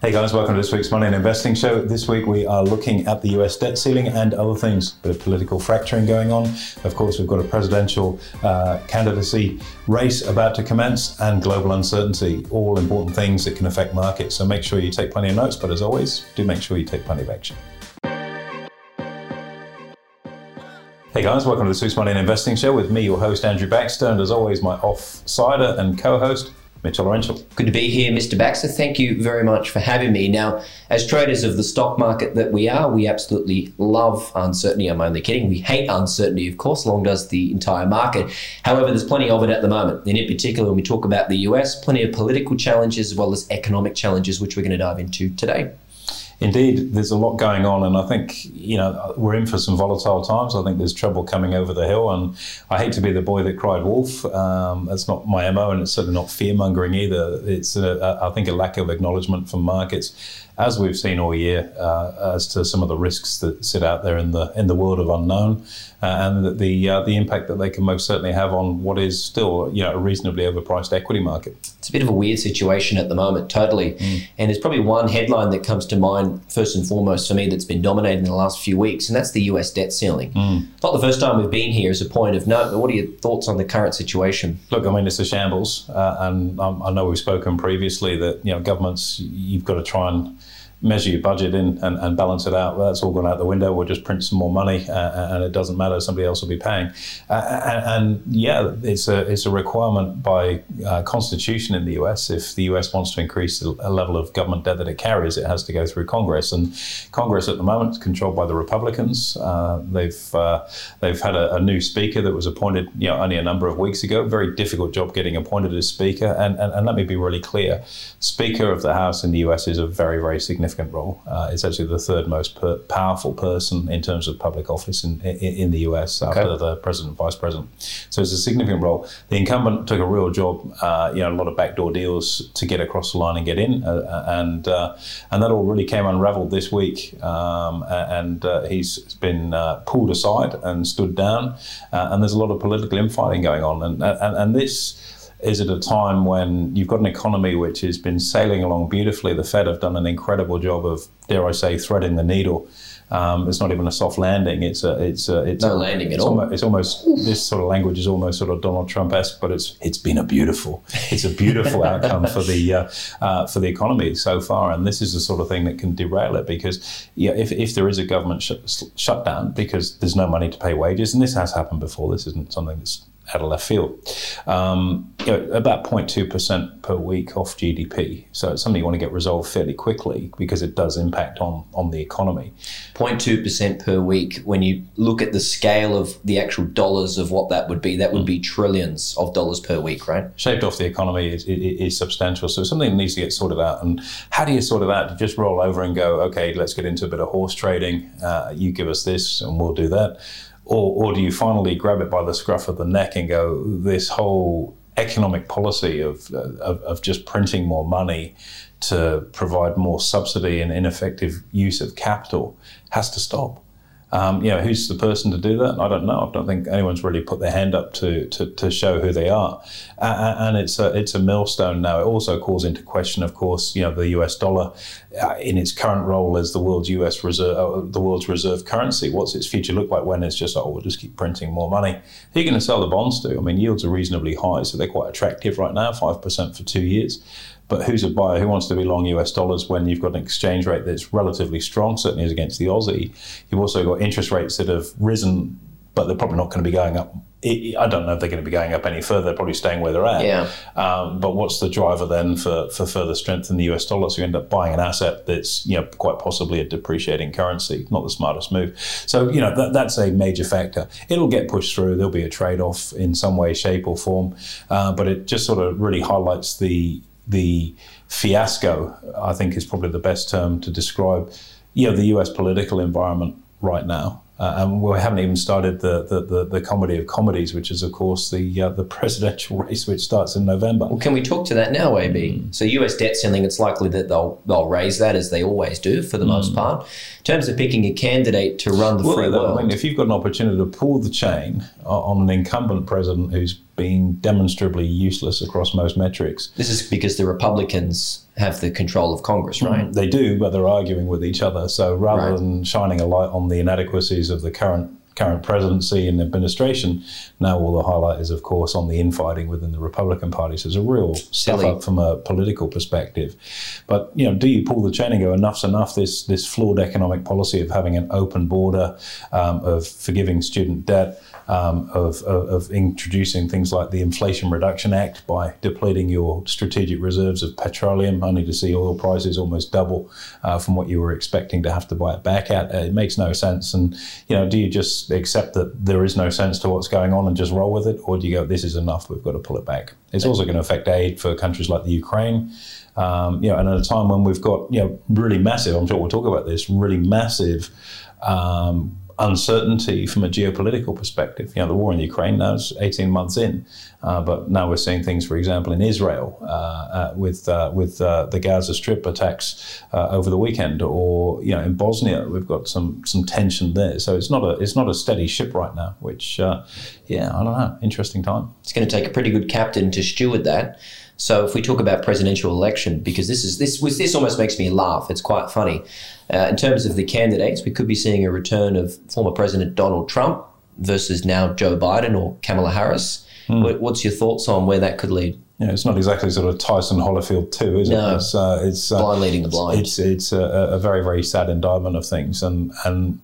Hey guys, welcome to this week's Money and Investing Show. This week we are looking at the US debt ceiling and other things. Bit of political fracturing going on. Of course, we've got a presidential uh, candidacy race about to commence and global uncertainty. All important things that can affect markets. So make sure you take plenty of notes, but as always, do make sure you take plenty of action. Hey guys, welcome to this week's Money and Investing Show with me, your host Andrew Baxter, and as always, my off-sider and co-host Mitchell Laurential. Good to be here, Mr. Baxter. Thank you very much for having me. Now, as traders of the stock market that we are, we absolutely love uncertainty. I'm only kidding. We hate uncertainty, of course, long does the entire market. However, there's plenty of it at the moment. And in particular, when we talk about the US, plenty of political challenges as well as economic challenges, which we're going to dive into today. Indeed, there's a lot going on, and I think you know we're in for some volatile times. I think there's trouble coming over the hill, and I hate to be the boy that cried wolf. Um, that's not my mo, and it's certainly not fear mongering either. It's a, I think a lack of acknowledgement from markets as we've seen all year, uh, as to some of the risks that sit out there in the in the world of unknown, uh, and the uh, the impact that they can most certainly have on what is still you know a reasonably overpriced equity market. It's a bit of a weird situation at the moment, totally. Mm. And there's probably one headline that comes to mind first and foremost for me that's been dominating the last few weeks, and that's the U.S. debt ceiling. Mm. Not the first time we've been here as a point of note, but what are your thoughts on the current situation? Look, I mean, it's a shambles, uh, and um, I know we've spoken previously that you know governments you've got to try and measure your budget in and, and balance it out. That's all gone out the window. We'll just print some more money, uh, and it doesn't matter. Somebody else will be paying. Uh, and, and, yeah, it's a it's a requirement by uh, constitution in the U.S. If the U.S. wants to increase the level of government debt that it carries, it has to go through Congress. And Congress at the moment is controlled by the Republicans. Uh, they've uh, they've had a, a, new speaker that was appointed, you know, only a number of weeks ago. Very difficult job getting appointed as speaker. And, and, and let me be really clear: Speaker of the House in the U.S. is a very very significant significant role. Uh, it's actually the third most per- powerful person in terms of public office in, in, in the US okay. after the president and vice president. So it's a significant role. The incumbent took a real job, uh, you know, a lot of backdoor deals to get across the line and get in, uh, uh and uh, and that all really came unravelled this week. Um, and uh, he's been pulled aside and stood down, and there's a lot of political infighting going on, and and, and this is at a time when you've got an economy which has been sailing along beautifully. The Fed have done an incredible job of, dare I say, threading the needle. Um, it's not even a soft landing. It's a, it's a, it's no landing at all. Almost, it's almost this sort of language is almost sort of Donald Trump esque, but it's it's been a beautiful, it's a beautiful outcome for the uh, uh, for the economy so far. And this is the sort of thing that can derail it because yeah, if, if there is a government sh- shutdown because there's no money to pay wages, and this has happened before, this isn't something that's out of left field. Um, you know, about 0.2% per week off GDP. So it's something you want to get resolved fairly quickly because it does impact on, on the economy. 0.2% per week, when you look at the scale of the actual dollars of what that would be, that would mm. be trillions of dollars per week, right? Shaved off the economy is, is, is substantial. So it's something needs to get sorted out. And how do you sort it out? Just roll over and go, okay, let's get into a bit of horse trading. Uh, you give us this and we'll do that or, or do you finally grab it by the scruff of the neck and go, this whole economic policy of, of, of just printing more money to provide more subsidy and ineffective use of capital has to stop? Um, you know, who's the person to do that? I don't know. I don't think anyone's really put their hand up to to, to show who they are, uh, and it's a it's a millstone now. It also calls into question, of course, you know, the U.S. dollar uh, in its current role as the world's U.S. reserve, uh, the world's reserve currency. What's its future look like when it's just oh, we'll just keep printing more money? Who are you going to sell the bonds to? I mean, yields are reasonably high, so they're quite attractive right now, five percent for two years. But who's a buyer? Who wants to be long US dollars when you've got an exchange rate that's relatively strong, certainly as against the Aussie? You've also got interest rates that have risen, but they're probably not going to be going up. I don't know if they're going to be going up any further. They're probably staying where they're at. Yeah. Um, but what's the driver then for, for further strength in the US dollar? So you end up buying an asset that's you know quite possibly a depreciating currency. Not the smartest move. So you know that, that's a major factor. It'll get pushed through. There'll be a trade off in some way, shape, or form. Uh, but it just sort of really highlights the the fiasco, I think, is probably the best term to describe, you know, the U.S. political environment right now. Uh, and we haven't even started the, the, the, the, comedy of comedies, which is, of course, the uh, the presidential race, which starts in November. Well, can we talk to that now, AB? Mm. So, US debt ceiling, it's likely that they'll they'll raise that as they always do for the mm. most part. In terms of picking a candidate to run the well, free world, I mean, if you've got an opportunity to pull the chain on an incumbent president who's been demonstrably useless across most metrics. This is because the Republicans have the control of Congress, right? Mm, they do, but they're arguing with each other. So rather right. than shining a light on the inadequacies of the current current presidency and administration. Now, all the highlight is, of course, on the infighting within the Republican Party. So it's a real Silly. stuff up from a political perspective. But you know, do you pull the chain and go, enough's enough? This this flawed economic policy of having an open border, um, of forgiving student debt um, of, of, of, introducing things like the Inflation Reduction Act by depleting your strategic reserves of petroleum, only to see oil prices almost double uh, from what you were expecting to have to buy it back at. Uh, it makes no sense. And you know, do you just accept that there is no sense to what's going on and just roll with it, or do you go, this is enough, we've got to pull it back? It's also going to affect aid for countries like the Ukraine. Um, you know, and at a time when we've got you know really massive, I'm sure we'll talk about this, really massive um, uncertainty from a geopolitical perspective. You know, the war in Ukraine now is 18 months in, uh, but now we're seeing things, for example, in Israel uh, uh, with uh, with uh, the Gaza Strip attacks over the weekend, or you know, in Bosnia we've got some some tension there. So it's not a it's not a steady ship right now. Which, yeah, I don't know, interesting time. It's going to take a pretty good captain to steward that. So if we talk about presidential election, because this is this was this almost makes me laugh. It's quite funny. Uh, in terms of the candidates, we could be seeing a return of former President Donald Trump versus now Joe Biden or Kamala Harris. Mm. What's your thoughts on where that could lead? Yeah, it's not exactly sort of Tyson Holyfield too, is no. it? It's, uh, it's uh, blind leading the blind. It's it's a, a, very very sad indictment of things, and and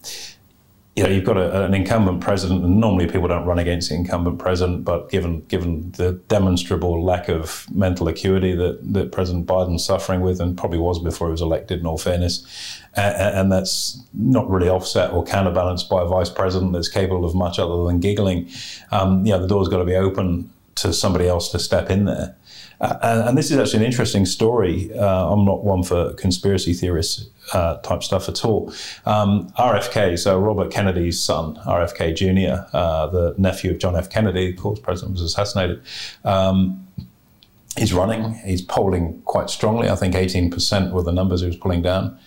you know, you've got a, an incumbent president, and normally people don't run against the incumbent president, but given given the demonstrable lack of mental acuity that, that President Biden's suffering with, and probably was before he was elected, in all fairness, and, and that's not really offset or counterbalanced by a vice president that's capable of much other than giggling, um, you know, the door's got to be open to somebody else to step in there. Uh, and, and, this is actually an interesting story. Uh, I'm not one for conspiracy theorists uh, type stuff at all. Um, RFK, so Robert Kennedy's son, RFK Jr., uh, the nephew of John F. Kennedy, of course, president was assassinated. Um, he's running. He's polling quite strongly. I think 18% were the numbers he was pulling down.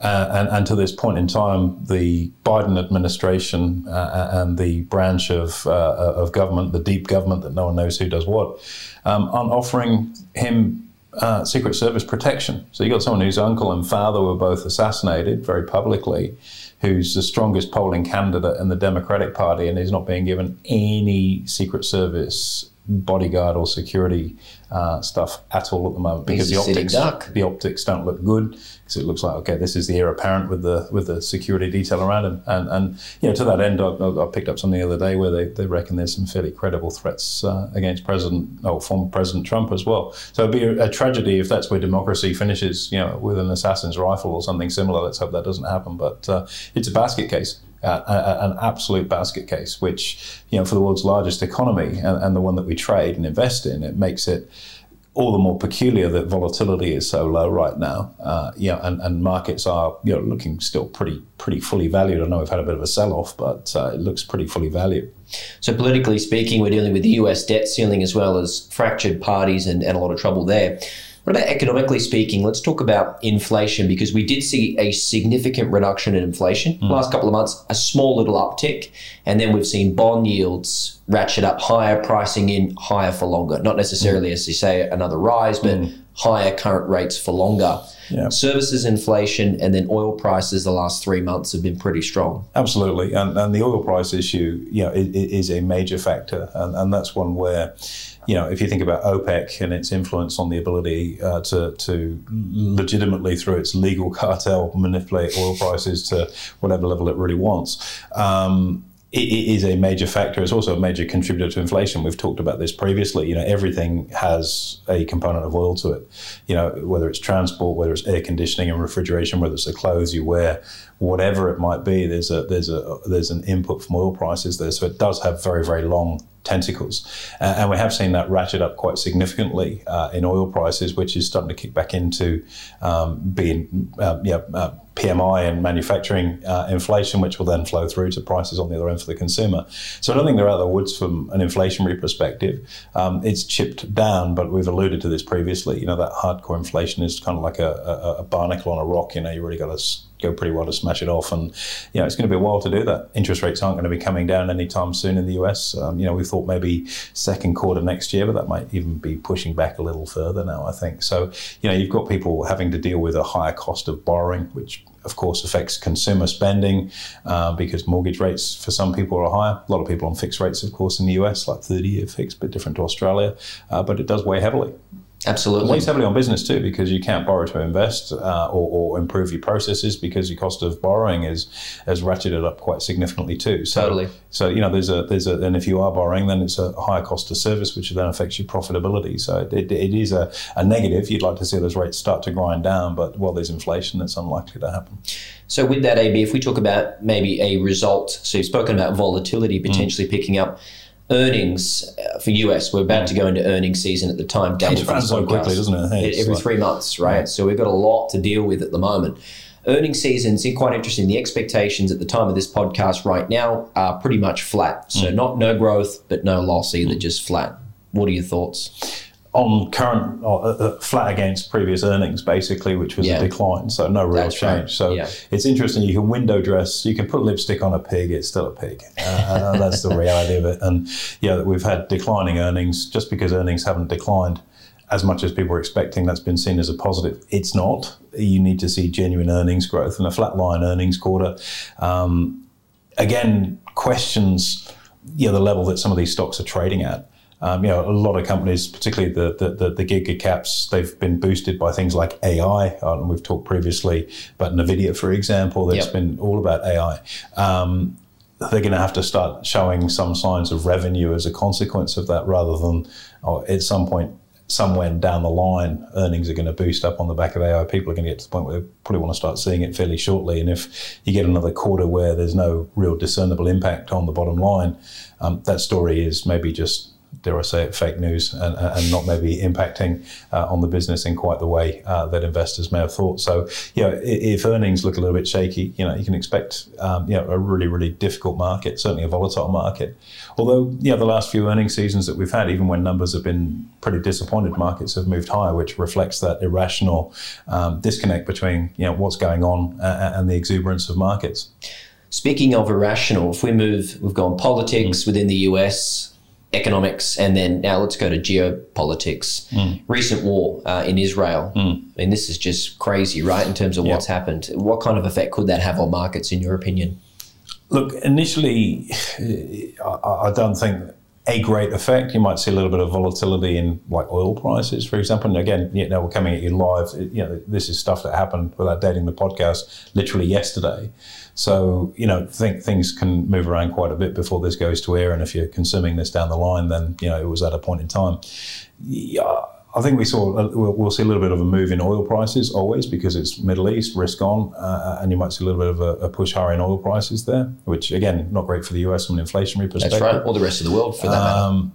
Uh, and, and, to this point in time, the Biden administration uh, and the branch of, uh, of government, the deep government that no one knows who does what, um, aren't offering him uh, Secret Service protection. So you've got someone whose uncle and father were both assassinated very publicly, who's the strongest polling candidate in the Democratic Party, and he's not being given any Secret Service bodyguard or security uh, stuff at all at the moment because the optics the optics don't look good. Because it looks like okay this is the heir apparent with the with the security detail around him. And and you know to that end I, I picked up something the other day where they, they reckon there's some fairly credible threats uh, against President or former President Trump as well. So it'd be a, a, tragedy if that's where democracy finishes you know with an assassin's rifle or something similar. Let's hope that doesn't happen. But uh, it's a basket case uh, an absolute basket case, which, you know, for the world's largest economy and, and, the one that we trade and invest in, it makes it all the more peculiar that volatility is so low right now. Uh, you know, and, and markets are, you know, looking still pretty pretty fully valued. I know we've had a bit of a sell-off, but uh, it looks pretty fully valued. So politically speaking, we're dealing with the US debt ceiling as well as fractured parties and, and a lot of trouble there. What about economically speaking? Let's talk about inflation because we did see a significant reduction in inflation mm. last couple of months, a small little uptick, and then we've seen bond yields ratchet up higher, pricing in higher for longer. Not necessarily, mm. as you say, another rise, but mm. Higher current rates for longer. Yeah. Services inflation and then oil prices the last three months have been pretty strong. Absolutely, and, and the oil price issue, you know, it is a major factor, and, and that's one where you know, if you think about OPEC and its influence on the ability uh, to, to legitimately, through its legal cartel, manipulate oil prices to whatever level it really wants, um, it, is a major factor. It's also a major contributor to inflation. We've talked about this previously. You know, everything has a component of oil to it. You know, whether it's transport, whether it's air conditioning and refrigeration, whether it's the clothes you wear, whatever it might be. There's a there's a there's an input from oil prices there, so it does have very very long tentacles. Uh, and we have seen that ratchet up quite significantly uh, in oil prices, which is starting to kick back into um, being uh, yeah, PMI and manufacturing uh, inflation, which will then flow through to prices on the other end for the consumer. So I don't think they're out of the woods from an inflationary perspective. Um, it's chipped down, but we've alluded to this previously. You know, that hardcore inflation is kind of like a, a, a barnacle on a rock. You know, you really got to go pretty well to smash it off. And you know, it's going to be a while to do that. Interest rates aren't going to be coming down anytime soon in the US. Um, you know, we thought maybe second quarter next year, but that might even be pushing back a little further now. I think so. You know, you've got people having to deal with a higher cost of borrowing, which of course affects consumer spending uh, because mortgage rates for some people are higher. A lot of people on fixed rates, of course, in the US, like 30 year fixed, but different to Australia. Uh, but it does weigh heavily. Absolutely. It weighs heavily on business too because you can't borrow to invest uh, or, or, improve your processes because your cost of borrowing is has ratcheted up quite significantly too. So, totally. So you know there's a there's a and if you are borrowing then it's a higher cost of service which then affects your profitability. So it, it is a, a negative. You'd like to see those rates start to grind down, but while there's inflation, it's unlikely to happen. So with that, AB, if we talk about maybe a result, so you've spoken about volatility potentially mm. picking up earnings uh, for US. We're about to go into earnings season at the time. Comes around so quickly, doesn't it? Hey, every like, three months, right? Yeah. So we've got a lot to deal with at the moment. Earnings season's quite interesting. The expectations at the time of this podcast right now are pretty much flat. So mm. not no growth, but no loss either, mm. just flat. What are your thoughts? On current uh, uh, flat against previous earnings, basically, which was yeah. a decline. So no real That's change. Right. So yeah. it's interesting. You can window dress. You can put lipstick on a pig. It's still a pig. Uh, that's the reality of it. And yeah, we've had declining earnings just because earnings haven't declined as much as people were expecting. That's been seen as a positive. It's not. You need to see genuine earnings growth and a flat line earnings quarter. Um, again, questions. Yeah, the level that some of these stocks are trading at. Um, you know, a lot of companies, particularly the, the, the, the giga caps, they've been boosted by things like AI. Uh, and we've talked previously about NVIDIA, for example, that's yep. been all about AI. Um, they're going to have to start showing some signs of revenue as a consequence of that rather than oh, at some point somewhere down the line, earnings are going to boost up on the back of AI. People are going to get to the point where they probably want to start seeing it fairly shortly. And if you get another quarter where there's no real discernible impact on the bottom line, um, that story is maybe just dare I say it, fake news and, and not maybe impacting uh, on the business in quite the way uh, that investors may have thought. So, you know, if earnings look a little bit shaky, you know, you can expect, um, you know, a really, really difficult market, certainly a volatile market. Although, you know, the last few earnings seasons that we've had, even when numbers have been pretty disappointed, markets have moved higher, which reflects that irrational um, disconnect between, you know, what's going on uh, and the exuberance of markets. Speaking of irrational, if we move, we've gone politics mm. within the US, economics, and then now let's go to geopolitics. Mm. Recent war uh, in Israel. Mm. I mean, this is just crazy, right? In terms of yep. what's happened, what kind of effect could that have on markets, in your opinion? Look, initially, I, I don't think a great effect. You might see a little bit of volatility in like oil prices, for example. And again, you know, we're coming at you live. You know, this is stuff that happened without dating the podcast literally yesterday. So, you know, think things can move around quite a bit before this goes to air. And if you're consuming this down the line, then, you know, it was at a point in time. Yeah, I think we saw we'll, see a little bit of a move in oil prices always because it's Middle East risk on, uh, and you might see a little bit of a, a, push higher in oil prices there, which again not great for the US from an inflationary perspective. That's right, or the rest of the world for that um, matter.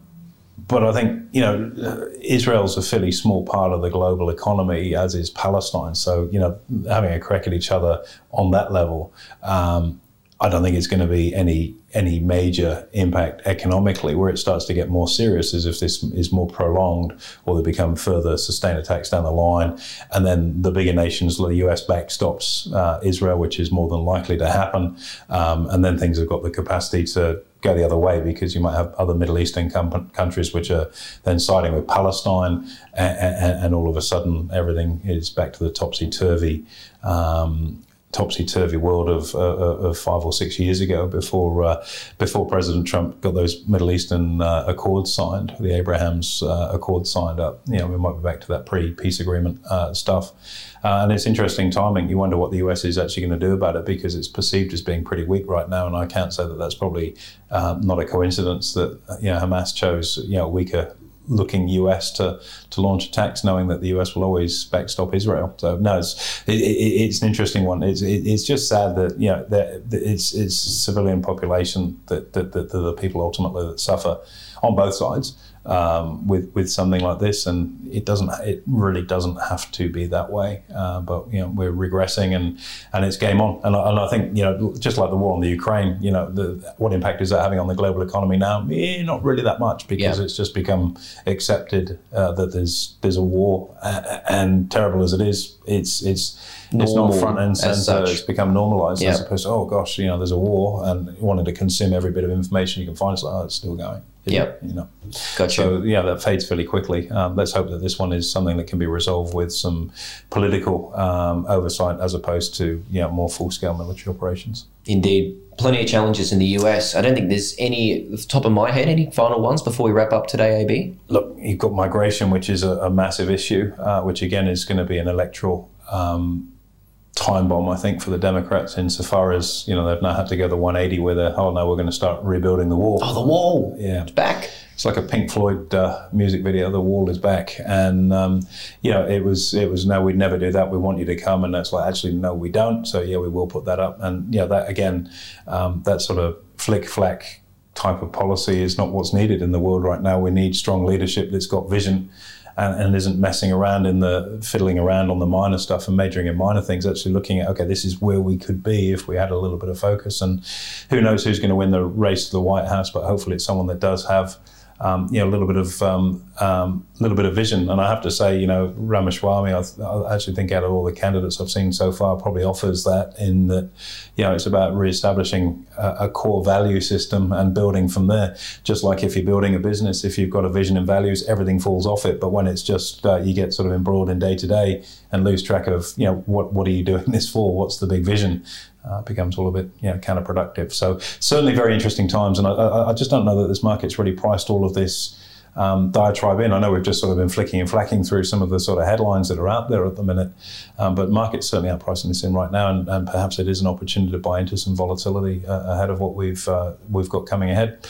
But I think you know uh, Israel's a fairly small part of the global economy, as is Palestine. So you know having a crack at each other on that level. Um, I don't think it's going to be any any major impact economically. Where it starts to get more serious is if this is more prolonged, or there become further sustained attacks down the line, and then the bigger nations, the US backstops uh, Israel, which is more than likely to happen, um, and then things have got the capacity to go the other way because you might have other Middle Eastern com- countries which are then siding with Palestine, and, and, and, all of a sudden everything is back to the topsy turvy. Um, topsy turvy world of, uh, uh, of five or six years ago before uh, before President Trump got those Middle Eastern uh, accords signed, the Abraham's uh, Accord signed up. You know, we might be back to that pre peace agreement uh, stuff. and it's interesting timing. You wonder what the US is actually going to do about it because it's perceived as being pretty weak right now. And I can't say that that's probably not a coincidence that you know Hamas chose you know weaker looking US to, to launch attacks, knowing that the US will always backstop Israel. So no, it's it, it, it's an interesting one. It's it, it's just sad that you know that it's it's civilian population that, that, that, that the people ultimately that suffer on both sides. Um, with with something like this, and it doesn't. It really doesn't have to be that way. Uh, but you know, we're regressing, and and it's game on. And I, and I think you know, just like the war on the Ukraine, you know, the, what impact is that having on the global economy now? Eh, not really that much because yeah. it's just become accepted uh, that there's there's a war, and terrible as it is, it's it's it's not front and center. It's become normalized yep. as opposed to oh gosh, you know, there's a war, and wanting to consume every bit of information you can find. It's like oh, it's still going. Yeah, you know. Gotcha. So yeah, that fades fairly quickly. Um, let's hope that this one is something that can be resolved with some political um, oversight as opposed to you know more full scale military operations. Indeed, plenty of challenges in the US. I don't think there's any, the top of my head, any final ones before we wrap up today, AB? Look, you've got migration, which is a, a massive issue, uh, which again is going to be an electoral um, time bomb, I think, for the Democrats insofar as, you know, they've now had to go the 180 where they're, oh, no, we're going to start rebuilding the wall. Oh, the wall. Yeah. It's back. It's like a Pink Floyd uh, music video. The wall is back, and um, you know it was it was no, we'd never do that. We want you to come, and that's like actually no, we don't. So yeah, we will put that up, and yeah, that again, um, that sort of flick flack type of policy is not what's needed in the world right now. We need strong leadership that's got vision and, and, isn't messing around in the fiddling around on the minor stuff and majoring in minor things. Actually looking at okay, this is where we could be if we had a little bit of focus. And who knows who's going to win the race to the White House? But hopefully, it's someone that does have um, you know, a little bit of um, um, little bit of vision. And I have to say, you know, Ramaswamy, I, I, actually think out of all the candidates I've seen so far, probably offers that in that, you know, it's about re-establishing a, a, core value system and building from there. Just like if you're building a business, if you've got a vision and values, everything falls off it. But when it's just uh, you get sort of embroiled in day to day and lose track of, you know, what what are you doing this for? What's the big vision? Uh, becomes all a bit you know, counterproductive. So certainly very interesting times, and I, I, just don't know that this market's really priced all of this um, diatribe in. I know we've just sort of been flicking and flacking through some of the sort of headlines that are out there at the minute, um, but market's certainly out pricing this in right now, and, and, perhaps it is an opportunity to buy into some volatility uh, ahead of what we've uh, we've got coming ahead.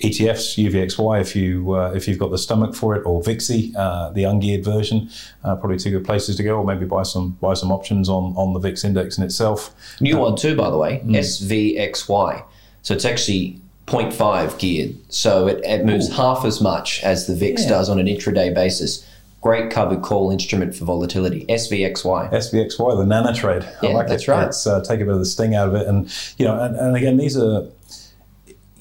ETFs, UVXY, if you uh, if you've got the stomach for it, or VIXY, uh, the ungeared version, uh, probably two good places to go, or maybe buy some buy some options on on the VIX index in itself. New one too, by the way, mm. SVXY. So it's actually 0.5 geared, so it, it moves Ooh. half as much as the VIX yeah. does on an intraday basis. Great covered call instrument for volatility. SVXY. SVXY, the nano trade. Yeah, I like that's it. right. Let's uh, take a bit of the sting out of it, and you know, and, and again, these are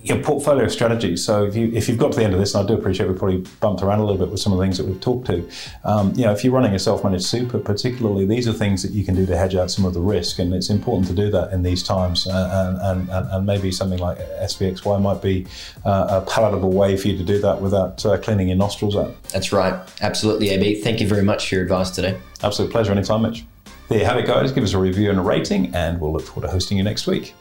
your portfolio strategy. So if you if you've got to the end of this, and I do appreciate we probably bumped around a little bit with some of the things that we've talked to. Um, you know, if you're running a self-managed super, particularly, these are things that you can do to hedge out some of the risk, and it's important to do that in these times. Uh, and, and, and maybe something like SVXY might be uh, a palatable way for you to do that without uh, cleaning your nostrils out. That's right, absolutely, AB. Thank you very much for your advice today. Absolute pleasure, anytime, Mitch. There you have it, guys. Give us a review and a rating, and we'll look forward to hosting you next week.